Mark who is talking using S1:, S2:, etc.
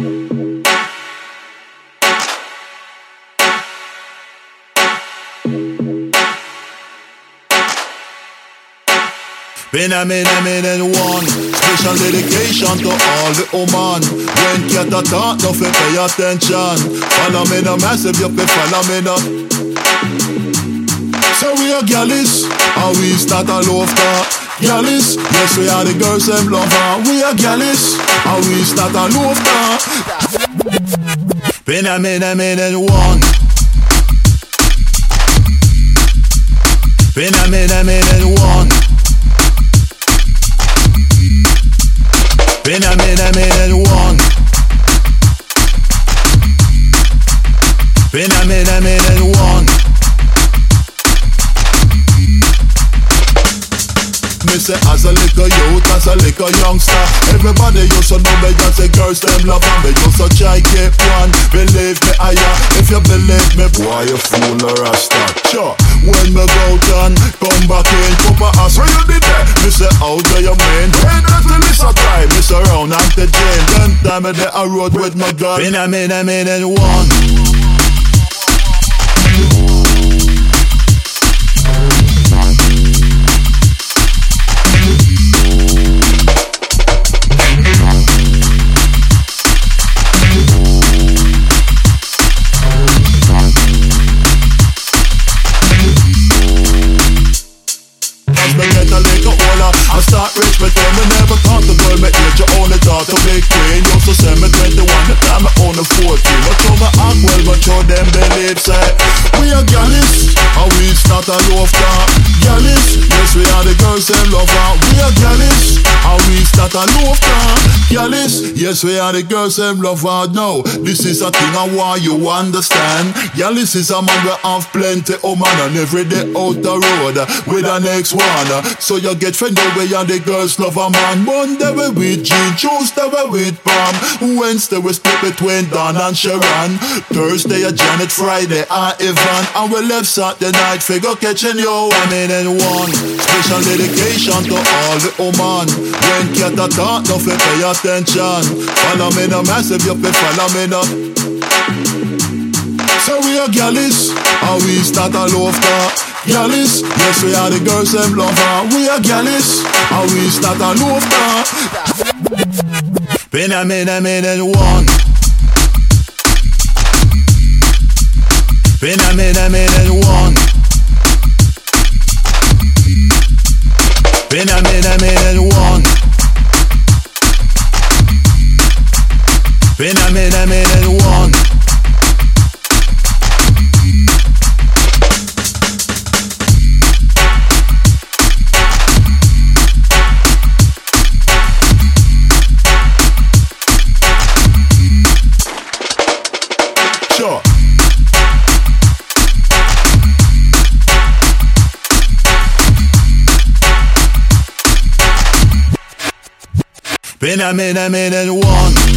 S1: Been a minute, minute one Special dedication to all the woman When cat a talk, no fi pay attention. Follow me no massive, you fi follow me no. So we are girl Ah and we start a love talk Gallus, yes we are the girls them lover We are gallus And ah we start a love talk Been a minute, minute one. Been a minute, minute one. Been a minute, minute one. Been a minute, minute one. Say as a little youth, as a little youngster Everybody used to know me and say girls them love me used to try keep one. Believe me, I uh, If you believe me, boy you fool or a star Sure, when me go down, come back in Papa ask where you did that Me say how do you mean? When until it's a time, me surround and the jail. Then time me there I road with my gun. Been a minute, minute one I start rich, but then me never thought the girl me age You only thought to big queen Used to say me 21, the time me only 14 But show me act well, but show them believe eh? say We are gallus, and we start a love talk Gallus, yes we are the girls them lover We are gallus, and we start a love talk Gallus, yes we are the girls them lover No, this is a thing I want you understand. Gallus is a man we have plenty of man And every day out the road with the next one. So you get friendly way and the girls love a man. Monday we with Jean, Tuesday we with Pam Wednesday we split between Don and Sharon. Thursday a Janet, Friday a Ivan And we left Saturday night figure catching you one in and one. Special dedication to all the woman When cat a talk, no fi pay attention. Follow me no massive, you fi follow me no So we are gallus, and we start a love talk. Gallus, yes we are the girls them lover We are gallus, and we start a love talk. Been a minute, minute one. Been a minute, minute one. Been a minute, minute one Been a minute, minute one Sure. Been a minute, minute one.